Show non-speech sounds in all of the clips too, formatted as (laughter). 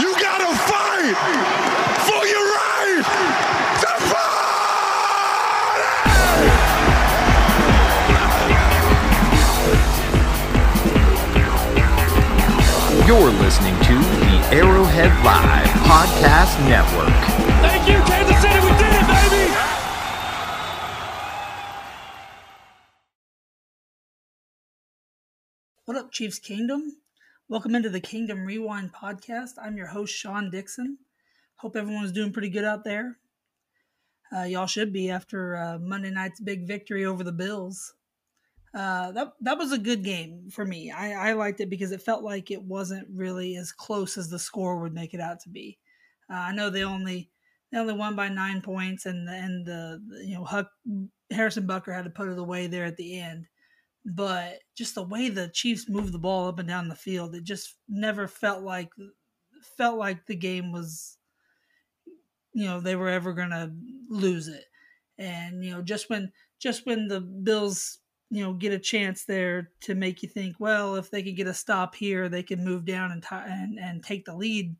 You gotta fight for your right to party! You're listening to the Arrowhead Live Podcast Network. Thank you, Kansas City. We did it, baby. What up, Chiefs Kingdom? Welcome into the Kingdom Rewind podcast. I'm your host, Sean Dixon. Hope everyone's doing pretty good out there. Uh, y'all should be after uh, Monday night's big victory over the Bills. Uh, that that was a good game for me. I, I, liked it because it felt like it wasn't really as close as the score would make it out to be. Uh, I know they only they only won by nine points, and and the, the you know Huck Harrison Butker had to put it away there at the end but just the way the Chiefs moved the ball up and down the field, it just never felt like felt like the game was you know they were ever going to lose it. And you know just when just when the Bills you know get a chance there to make you think, well, if they could get a stop here, they can move down and t- and and take the lead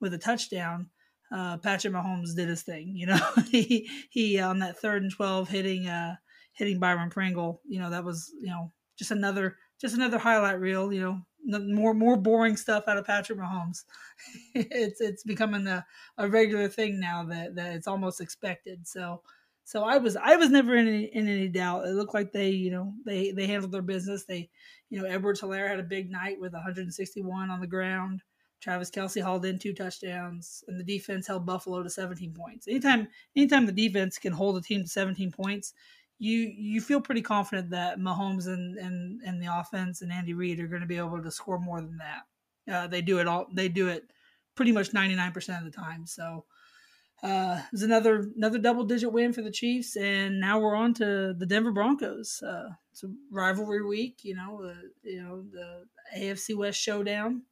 with a touchdown. Uh, Patrick Mahomes did his thing, you know. (laughs) he he on that third and twelve hitting uh, hitting Byron Pringle. You know, that was you know just another just another highlight reel. You know, more more boring stuff out of Patrick Mahomes. (laughs) it's it's becoming a, a regular thing now that that it's almost expected. So. So I was I was never in any, in any doubt. It looked like they you know they they handled their business. They you know Edward Helaire had a big night with 161 on the ground. Travis Kelce hauled in two touchdowns, and the defense held Buffalo to 17 points. Anytime anytime the defense can hold a team to 17 points, you you feel pretty confident that Mahomes and and and the offense and Andy Reid are going to be able to score more than that. Uh, they do it all. They do it pretty much ninety nine percent of the time. So uh, it was another another double digit win for the Chiefs, and now we're on to the Denver Broncos. Uh, it's a rivalry week, you know, uh, you know the AFC West showdown,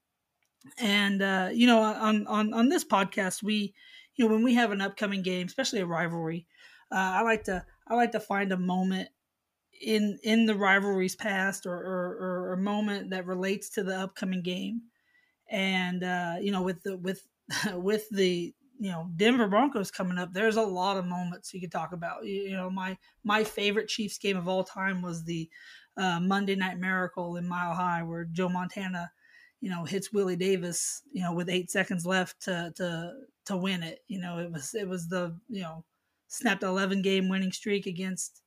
and uh, you know on on on this podcast we, you know, when we have an upcoming game, especially a rivalry, uh, I like to I like to find a moment in in the rivalry's past or, or, or a moment that relates to the upcoming game. And uh, you know, with the with (laughs) with the you know Denver Broncos coming up, there's a lot of moments you could talk about. You, know, my my favorite Chiefs game of all time was the uh, Monday Night Miracle in Mile High, where Joe Montana, you know, hits Willie Davis, you know, with eight seconds left to to to win it. You know, it was it was the you know snapped 11 game winning streak against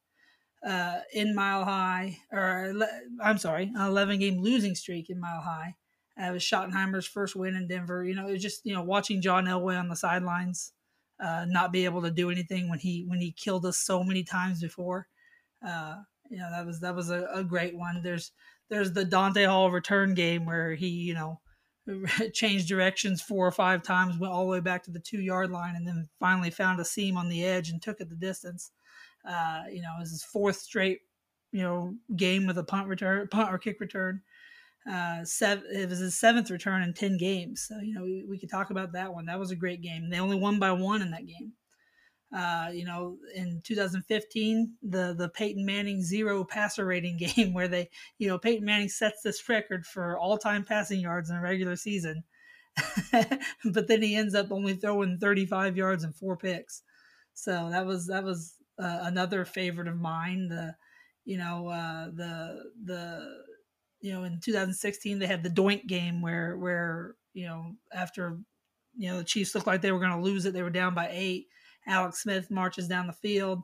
uh, in Mile High, or I'm sorry, an 11 game losing streak in Mile High. It was Schottenheimer's first win in Denver. You know, it was just you know watching John Elway on the sidelines, uh, not be able to do anything when he when he killed us so many times before. Uh, you know that was that was a, a great one. There's there's the Dante Hall return game where he you know (laughs) changed directions four or five times, went all the way back to the two yard line, and then finally found a seam on the edge and took it the distance. Uh, you know, it was his fourth straight, you know, game with a punt return, punt or kick return. Uh, seven, it was his seventh return in ten games. So you know, we, we could talk about that one. That was a great game. They only won by one in that game. Uh, you know, in 2015, the the Peyton Manning zero passer rating (laughs) game, where they, you know, Peyton Manning sets this record for all time passing yards in a regular season, (laughs) but then he ends up only throwing 35 yards and four picks. So that was that was uh, another favorite of mine. The, you know, uh, the the you know in 2016 they had the Doink game where where you know after you know the Chiefs looked like they were going to lose it, they were down by eight Alex Smith marches down the field,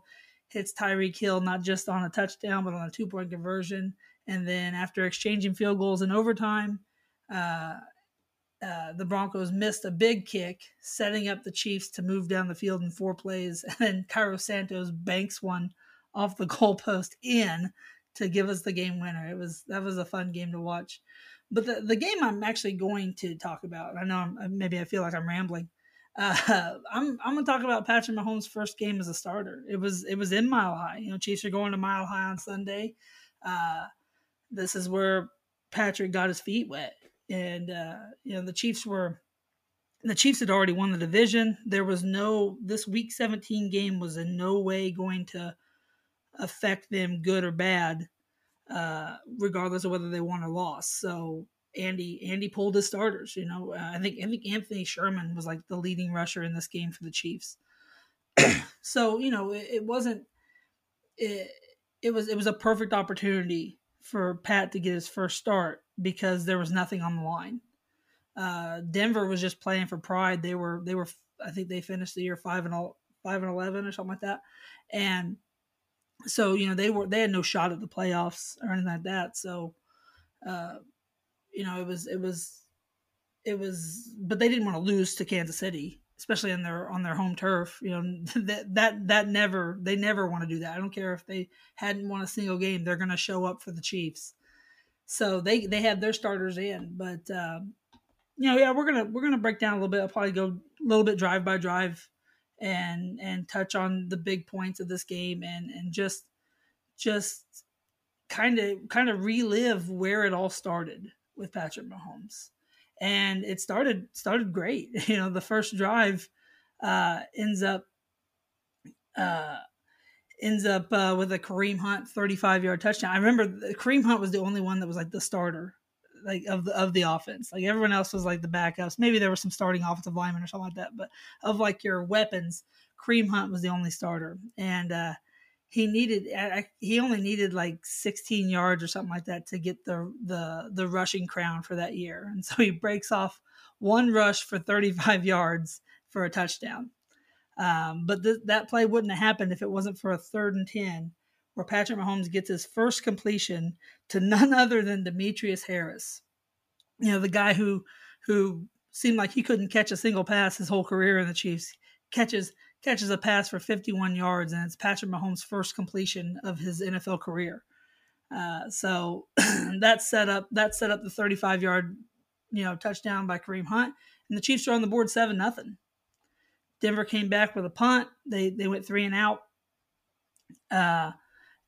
hits Tyreek Hill not just on a touchdown, but on a two point conversion. And then after exchanging field goals in overtime, uh, uh, the Broncos missed a big kick, setting up the Chiefs to move down the field in four plays. (laughs) And then Cairo Santos banks one off the (laughs) goalpost in to give us the game winner. It was that was a fun game to watch. But the, the game I'm actually going to talk about, I know I'm, maybe I feel like I'm rambling, uh, (laughs) I'm I'm gonna talk about Patrick Mahomes' first game as a starter. It was it was in Mile High. You know, Chiefs are going to Mile High on Sunday. Uh, this is where Patrick got his feet wet, and uh, you know the Chiefs were the Chiefs had already won the division. There was no this Week 17 game was in no way going to affect them, good or bad, uh, regardless of whether they won or lost. So Andy Andy pulled his starters. You know, uh, I think I think Anthony Sherman was like the leading rusher in this game for the Chiefs. (clears throat) so you know, it, it wasn't. It, it was it was a perfect opportunity for Pat to get his first start because there was nothing on the line. Uh, Denver was just playing for pride. They were they were I think they finished the year five and all, five and eleven or something like that, and so you know they were they had no shot at the playoffs or anything like that. So, uh, you know it was it was it was, but they didn't want to lose to Kansas City, especially on their on their home turf. You know (laughs) that that that never they never want to do that. I don't care if they hadn't won a single game; they're going to show up for the Chiefs. So they they had their starters in, but um, you know, yeah, we're gonna we're gonna break down a little bit. I'll probably go a little bit drive by drive and and touch on the big points of this game and and just just kind of kind of relive where it all started with Patrick Mahomes. And it started started great. (laughs) You know, the first drive uh, ends up uh, ends up uh, with a Kareem Hunt 35 yard touchdown. I remember Kareem Hunt was the only one that was like the starter like of the of the offense. Like everyone else was like the backups. Maybe there was some starting offensive linemen or something like that, but of like your weapons, Kareem Hunt was the only starter, and uh, he needed he only needed like 16 yards or something like that to get the the the rushing crown for that year, and so he breaks off one rush for 35 (laughs) yards for a touchdown. Um, but th- that play wouldn't have happened if it wasn't for a third and 10 where Patrick Mahomes gets his first completion to none (laughs) other than Demetrius Harris. You know, the guy who who seemed like he couldn't catch a single pass his whole career in the Chiefs catches catches a pass for 51 yards, and it's Patrick Mahomes' first completion of his NFL career. Uh, so (clears throat) that set up that set up the 35 yard you know touchdown by Kareem Hunt, and the Chiefs are on the board seven nothing. Denver came back with a punt. They they went three and out. Uh,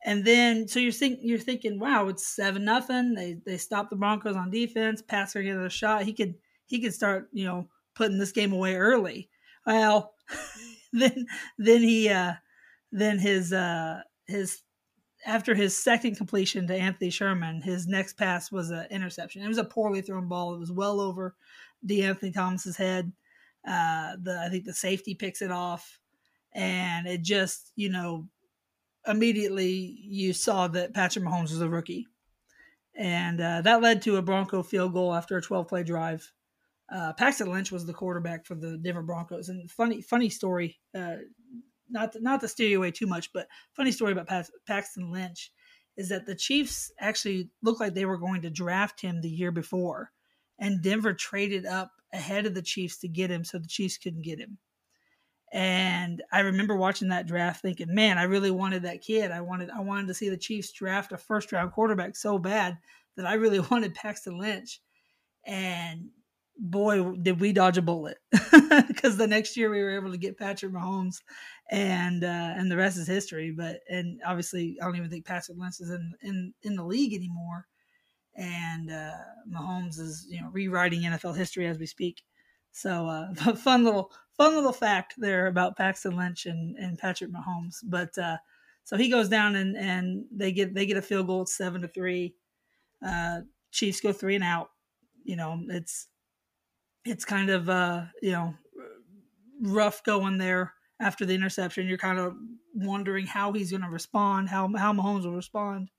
and then, so you're thinking, you're thinking, wow, it's seven nothing. They they stop the Broncos on defense. Passer get a shot. He could he could start, you know, putting this game away early. Well, (laughs) (laughs) then then he uh then his uh his after his second completion to Anthony Sherman, his next pass was an interception. It was a poorly thrown ball. It was well over De'Anthony Thomas's head. Uh, the I think the safety picks it off, and it just you know immediately you saw that Patrick Mahomes was a rookie. And uh, that led to a Bronco field goal after a 12 play drive. Uh, Paxton Lynch was the quarterback for the Denver Broncos. And funny, funny story, uh, not to, not to steer you away too much, but funny story about Paxton Lynch is that the Chiefs actually looked like they were going to draft him the year before, and Denver traded up ahead of the Chiefs to get him, so the Chiefs couldn't get him. And I remember watching that draft thinking, man, I really wanted that kid. I wanted I wanted to see the Chiefs draft a first round quarterback so bad that I really (laughs) wanted Paxton Lynch. And boy, did we dodge a bullet (laughs) because the next year we were able to get Patrick Mahomes, and uh, and the rest is history. But and obviously, I don't even think Patrick Lynch is in in, in the league anymore, and uh, Mahomes is you know rewriting NFL history as we speak. So uh, (laughs) fun little fun little fact there about Paxton Lynch and, and Patrick Mahomes. But uh, so he goes down and, and they get they get a field goal. Seven to three. Uh, Chiefs go three and out. You know it's it's kind of uh, you know rough going there after the interception. You're kind of wondering how he's going to respond, how how Mahomes will respond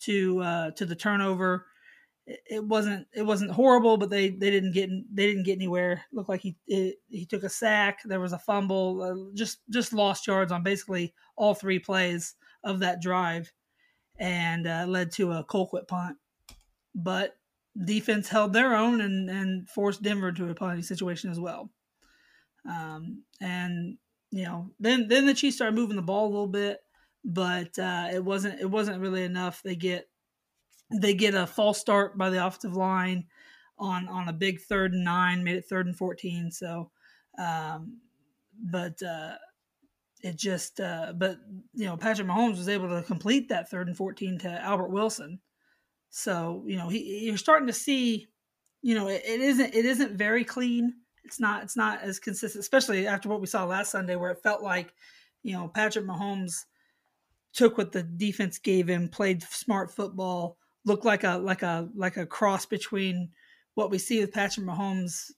to uh, to the turnover it wasn't it wasn't horrible, but they they didn't get they didn't get anywhere. looked like he it, he took a sack. There was a fumble. Uh, just just lost yards on basically all three plays of that drive, and uh, led to a Colquitt punt. But defense held their own and and forced Denver to a punting situation as well. Um, and you know then then the Chiefs started moving the ball a little bit, but uh, it wasn't it wasn't really enough. They get they get a false start by the offensive line on on a big third and nine, made it third and fourteen. So, um, but uh, it just uh, but you know Patrick Mahomes was able to complete that third and fourteen to Albert Wilson. So you know he, you're starting to see, you know it, it isn't it isn't very clean. It's not it's not as consistent, especially after what we saw last Sunday, where it felt like you know Patrick Mahomes took what the defense gave him, played smart football looked like a like a like a cross between what we see with Patrick Mahomes,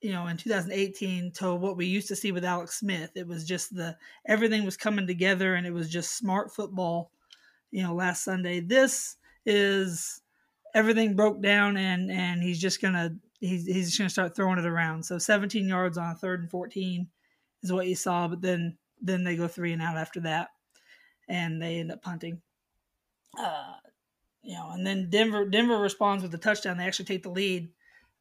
you know, in 2018 to what we used to see with Alex Smith. It was just the everything was coming together and it was just smart football, you know, last Sunday. This is everything broke down and and he's just gonna he's he's just gonna start throwing it around. So 17 yards on a third and 14 is what you saw, but then then they go three and out after that, and they end up punting. Uh, you know, and then Denver Denver responds with a touchdown. They actually take the lead,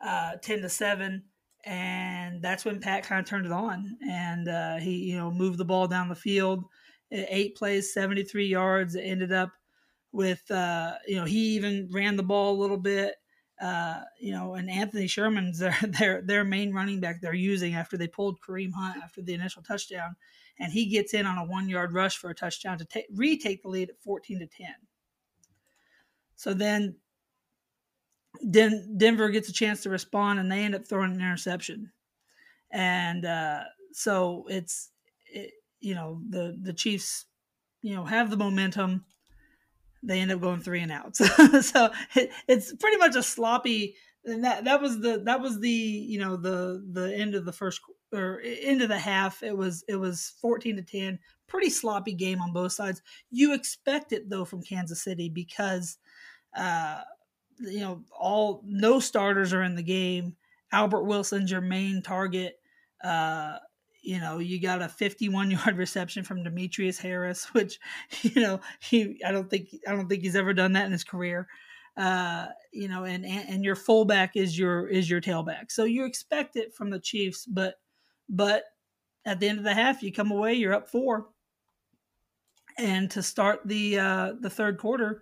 uh, ten to seven, and that's when Pat kind of turned it on, and uh, he you know moved the ball down the field, eight plays, seventy three yards. It ended up with uh, you know he even ran the ball a little bit. Uh, you know, and Anthony Sherman's (laughs) their their their main running back they're using after they pulled Kareem Hunt after the initial touchdown, and he gets in on a one yard rush for a touchdown to take, retake the lead at fourteen to ten. So then Den- Denver gets a chance to respond, and they end up throwing an interception, and uh, so it's it, you know the the Chiefs you know have the momentum they end up going three and out. So, (laughs) so it, it's pretty much a sloppy. And that that was the that was the you know the the end of the first or end of the half. It was it was fourteen to ten. Pretty sloppy game on both sides. You expect it though from Kansas City because uh, you know all no starters are in the game. Albert Wilson's your main target. Uh, you know, you got a 51 (laughs) yard reception from Demetrius Harris, (laughs) which, you know, he I don't think I don't think he's ever done that in his career. Uh, you know, and, and your fullback is your is your tailback. So you expect it from the Chiefs, but but at the end of the half, you come away, you're up four. And to start the uh, the third quarter,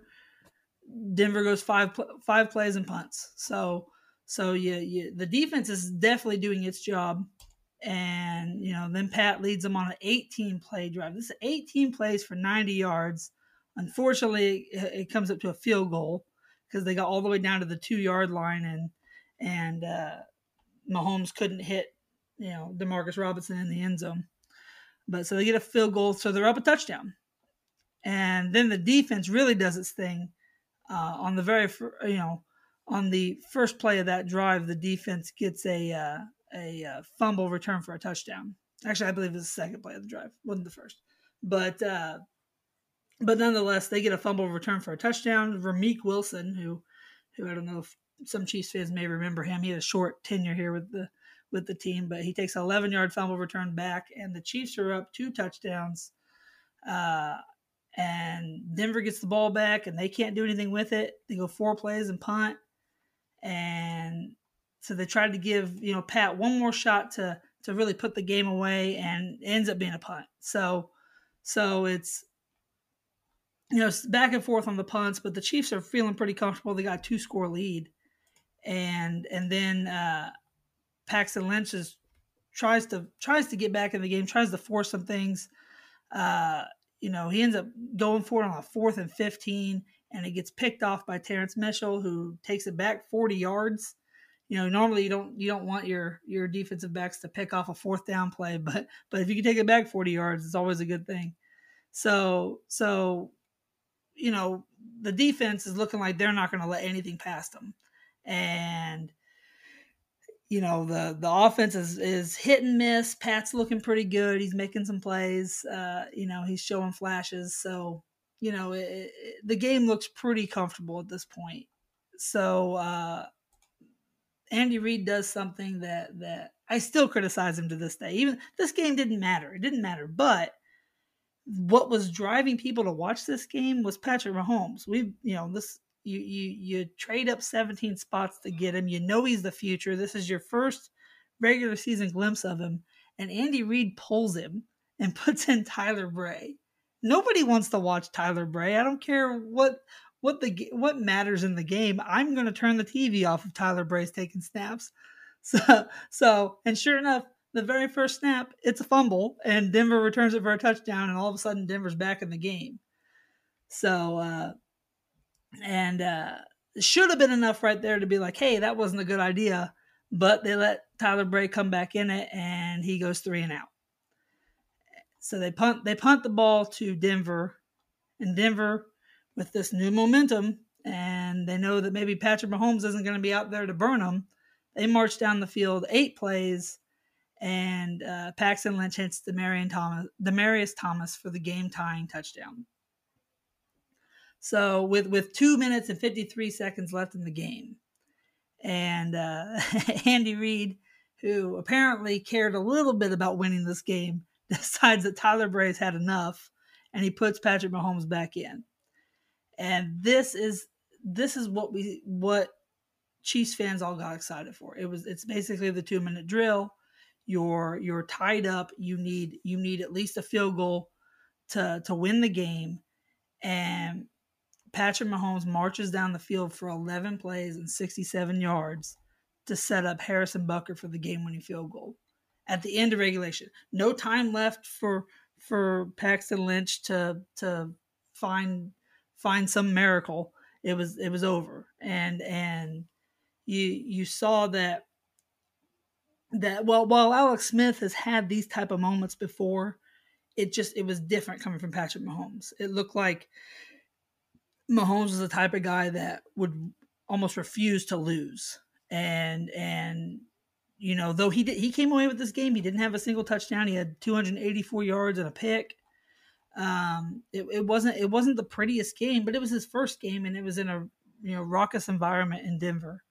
Denver goes five five plays and punts. So so you, you the defense is definitely doing its job and you know then Pat leads them on an 18 play drive. This is 18 plays for 90 yards. Unfortunately, it comes up to a field goal because they got all the way down to the two yard line and and uh, Mahomes couldn't hit you know Demarcus Robinson in the end zone. But so they get a field goal, so they're up a touchdown. And then the defense really does its thing uh, on the very you know on the first play of that drive. The defense gets a uh, a uh, fumble return for a touchdown. Actually, I believe it was the second play of the drive, wasn't the first. But uh, but nonetheless, they get a fumble return for a touchdown. Ramik Wilson, who who I don't know if some Chiefs fans may remember him, he had a short tenure here with the with the team, but he takes an 11 yard fumble return back, and the Chiefs are up two touchdowns. Uh, and Denver gets the ball back, and they can't do anything with it. They go four plays and punt, and so they tried to give you know Pat one more shot to to really put the game away, and ends up being a punt. So so it's you know back and forth on the punts, but the Chiefs are feeling pretty comfortable. They got two score lead, and and then uh, Paxton Lynch is tries to tries to get back in the game, tries to force some things. Uh, you know, he ends up going for it on a fourth and 15, and it gets picked off by Terrance Mitchell, who takes it back 40 yards you know normally you don't you don't want your your defensive backs to pick off a fourth down play (laughs) but but if you can take it back 40 yards it's always a good thing. So so you know the defense is looking like they're not going to let anything past them. And you know the the offense is is hit and miss. Pat's looking pretty good. He's making some plays uh you know he's showing flashes. So you know it, it, the game looks pretty comfortable at this point. So uh Andy Reid does something that that I still criticize him to this day. Even this game didn't matter. It didn't matter. But what was driving people to watch this game was Patrick Mahomes. We, you know, this you you you trade up 17 spots to get him. You know he's the future. This is your first regular season glimpse of him, and Andy Reid pulls him and (laughs) puts in Tyler Bray. Nobody wants to watch Tyler Bray. I don't care what what the what matters in the game. I'm going to turn the TV off of Tyler Bray's taking snaps. (laughs) So so and sure enough, the very first snap, it's a fumble, and Denver returns it for a touchdown, and all of a sudden Denver's back in the game. So uh, and uh, should have been enough right there to be like, hey, that wasn't a good idea. But they let Tyler Bray come back in it, and he goes three and out. So they punt they punt the ball to Denver, and Denver with this new momentum and they know that maybe Patrick Mahomes isn't going to be out there to burn them. They march down the field eight plays, and uh, Paxton Lynch hits Demaryius Thomas, Demaryius Thomas for the game tying touchdown. So with with two minutes and fifty three seconds left in the game, and uh, (laughs) Andy Reid, who apparently cared a little bit about winning this game, (laughs) decides that Tyler Bray's had enough, and he puts Patrick Mahomes back in. And this is this is what we what Chiefs fans all got excited for. It was it's basically the two minute drill. You're you're tied up. You need you need at least a field goal to to win the game, and Patrick Mahomes marches down the field for 11 plays and 67 yards to set up Harrison Butker for the game-winning field goal at the end of regulation. No time left for for Paxton Lynch to to find find some miracle. It was it was over, and and you you saw that that well while Alex Smith has had these type of moments before, it just it was different coming from Patrick Mahomes. It looked like Mahomes was the type of guy that would almost refuse to lose. And and you know, though he did, he came away with this game, he didn't have a single touchdown. He had 284 yards and a pick. Um, it, it wasn't it wasn't the prettiest game, but it was his first game, and it was in a you know raucous environment in Denver.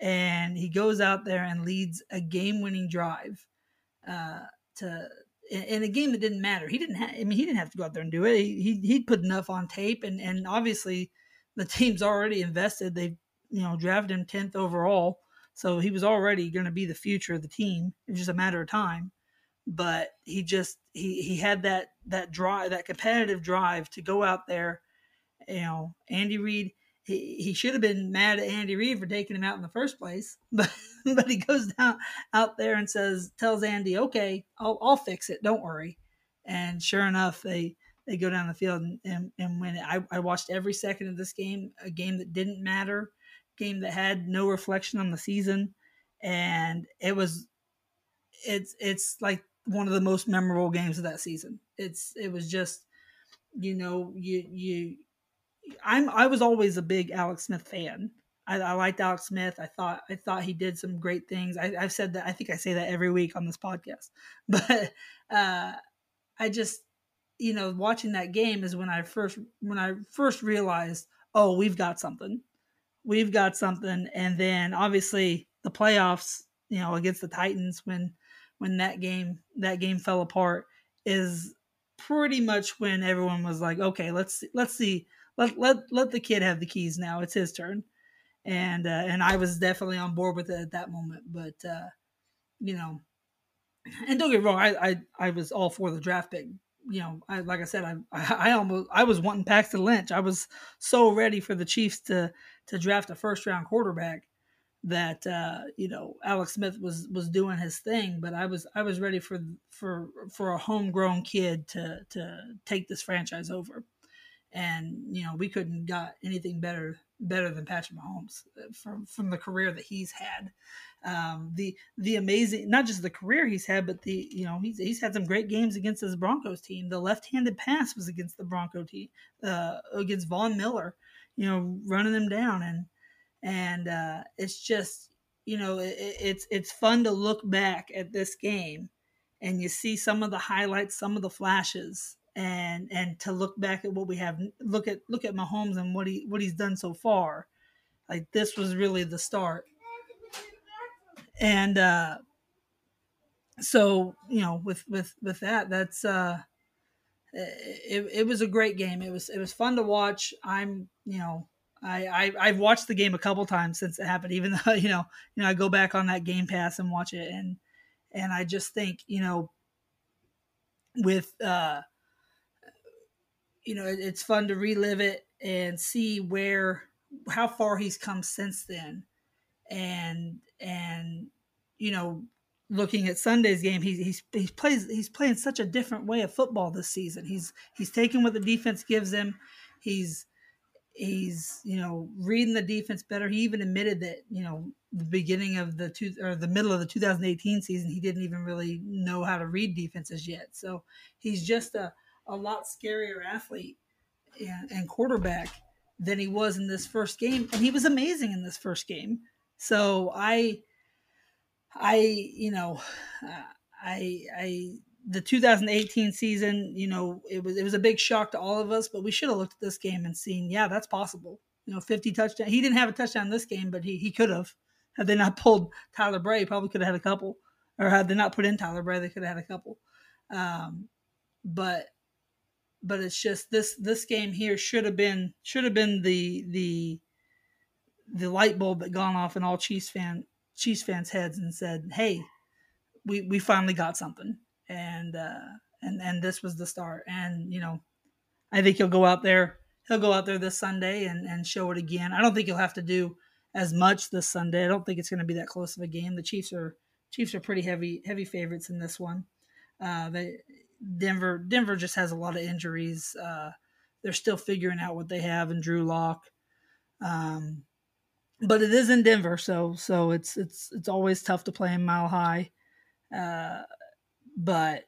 And he goes out there and leads a game-winning drive uh, to in a game that didn't matter. He didn't have. I mean, he didn't have to go out there and do it. He he he put enough on tape, and and obviously the team's already invested. They you know drafted him tenth overall, so he was already going to be the future of the team. It was just a matter of time. But he just he he had that that drive, that competitive drive to go out there. You know, Andy Reid he, he should have been mad at Andy Reid for taking him out in the first place, (laughs) but but he goes down out there and says tells Andy, "Okay, I'll I'll fix it. Don't worry." And sure enough, they they go down the field and, and, and it. I, I watched every second of this game, a game that didn't matter, game that had no reflection on the season, and it was it's it's like one of the most memorable games of that season. It's it was just you know you you I'm I was always a big Alex Smith fan. I, I liked Alex Smith. I thought I thought he did some great things. I, have said that. I think I say that every week on this podcast. (laughs) But uh, I just, you know, watching that game is when I first when I first realized, oh, we've got something. We've got something. And then obviously the playoffs, you know, against the Titans when when that game that game fell apart is pretty much when everyone was like, okay, let's let's see let let let the kid have the keys now. It's his turn, and uh, and I was definitely on board with it at that moment. But uh, you know, and don't get wrong, I, I I was all for the draft pick. You know, I like I said, I (laughs) I almost I was wanting Paxton Lynch. I was so ready for the Chiefs to to draft a first round quarterback that uh, you know Alex Smith was was doing his thing, but I was I was ready for for for a homegrown kid to to take this franchise over and you know we couldn't got anything better better than Patrick Mahomes uh, from from the career that he's had. Um, the the amazing not just the career he's had, but the you know he's he's had some great games against his Broncos team. The left-handed pass was against the Bronco team uh, against Von Miller, you know, running them down and and uh, it's just you know it, it's it's fun to look back at this game and you see some of the highlights, some of the flashes, and and to look back at what we have look at look at Mahomes and what he what he's done so far. Like this was really the start. And uh so you know with with with that that's uh it, it was a great game. It was it was fun to watch. I'm you know I, I I've watched the game a couple times since it happened even (laughs) though you know you know I go back on that game pass and watch it and and I just think you know with uh you know, it, it's fun to relive it and see where how far he's come since then, and and you know, looking at Sunday's game, he's he's he plays he's playing such a different way of football this season. He's he's taking what the defense gives him. He's he's you know reading the defense better. He even admitted that you know the beginning of the two or the middle of the 2018 season, he didn't even really know how to read defenses yet. So he's just a a lot scarier athlete and, and quarterback than he was in this first game, and he was amazing in this first game. So I, I, you know, uh, I, I, the 2018 season, you know, it was it was a big shock to all of us, but we should have looked at this game and seen, yeah, that's possible. You know, 50 touchdown. He didn't have a touchdown this game, but he he could have. Had they not (laughs) pulled Tyler Bray, probably could have had a couple. Or had they not put in Tyler Bray, they could have had a couple. Um, but but it's just this this game here should have been should have been the the the light bulb that gone off in all Chiefs fan Chiefs fans' heads and said, "Hey, we we finally got something." And uh, and and this was the start. And you know, I think he'll go out there. He'll go out there this Sunday and and show it again. I don't think he'll have to do as much this Sunday. I don't think it's going to be that close of a game. The Chiefs are Chiefs are pretty heavy heavy favorites in this one. Uh, they Denver Denver just has a lot of injuries. Uh, they're still figuring out what they have in Drew Lock. Um, but it is in Denver, so so it's it's it's always tough to play in Mile High. Uh, but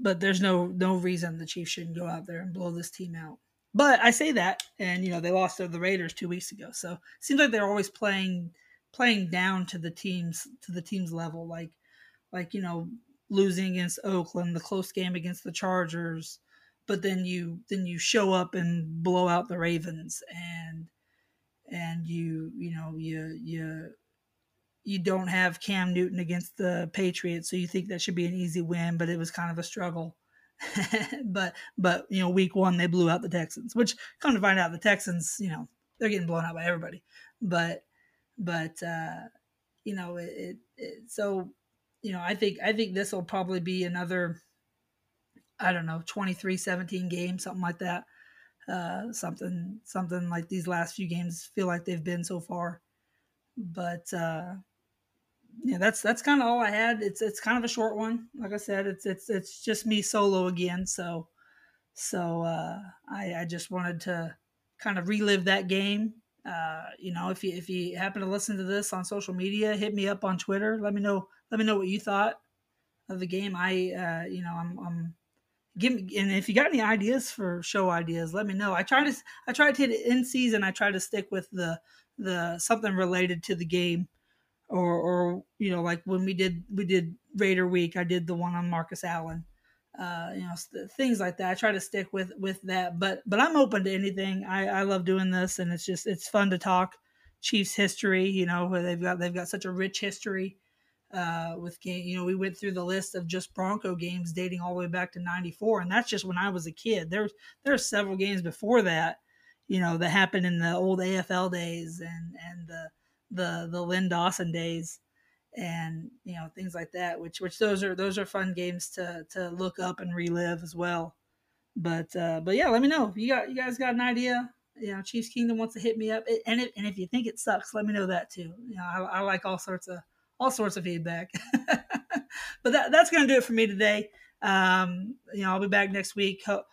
but there's no no reason the Chiefs shouldn't go out there and blow this team out. But I say that, and you know they lost to the Raiders two weeks ago, so it seems like they're always playing playing down to the teams to the team's level. Like like you know losing against Oakland, the close game against the Chargers, but then you then you show up and blow out the Ravens and and you you know you you you don't have Cam Newton against the Patriots, so you think that should be an easy win, but it was kind of a struggle. (laughs) but but you know, week one they blew out the Texans, which come to find out the Texans, you know, they're getting blown out by everybody. But but uh, you know, it, it, it so you know, I think I think this will probably be another I don't know, 23-17 game, something like that. Uh, something something like these last few games feel like they've been so far. But uh, yeah, that's that's kind of all I had. It's it's kind of a short one. Like I said, it's it's it's just me solo again. So so uh, I I just wanted to kind of relive that game uh, you know, if you if you happen to listen to this on social media, hit me up on Twitter. Let me know. Let me know what you thought of the game. I, uh, you know, I'm, I'm give me, and if you got any ideas for show ideas, let me know. I try to I try to hit in season. I try to stick with the the something related to the game, or or you know, like when we did we did Raider Week, I did the one on Marcus Allen uh, you know things like that. I try to stick with with that, but but I'm open to anything. I, I love doing this, and it's just it's fun to talk Chiefs history. You know, where they've got they've got such a rich history uh, with game. You know, we went through the list of just Bronco games dating all the way back to '94, and that's just when I was a kid. There's there are several games before that, you know, that happened in the old AFL days and and the the the Len Dawson days and you know things like that which which those are those are fun games to to look up and relive as well. But uh but yeah let me know. If you got you guys got an idea? You know chiefs kingdom wants to hit me up. And if, and if you think it sucks let me know that too. You know i, I like all sorts of all sorts of feedback. (laughs) But that, that's gonna do it for me today. Um you know i'll be back next week. Ho-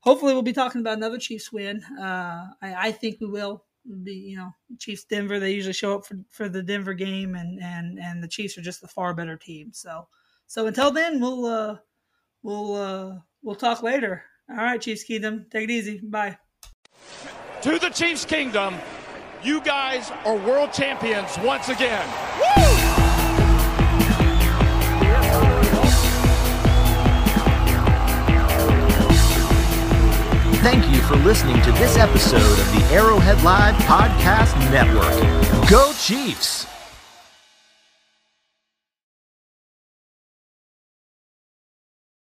hopefully we'll be talking about another chiefs win. Uh i, I think we will be you know Chiefs Denver. They usually show up for, for the Denver game, and and and the Chiefs are just the far better team. So so until then, we'll uh we'll uh we'll talk later. All right, Chiefs Kingdom, take it easy. Bye. To the Chiefs Kingdom, you guys are world champions once again. Woo! Thank you for listening to this episode of the Arrowhead Live Podcast Network. Go Chiefs!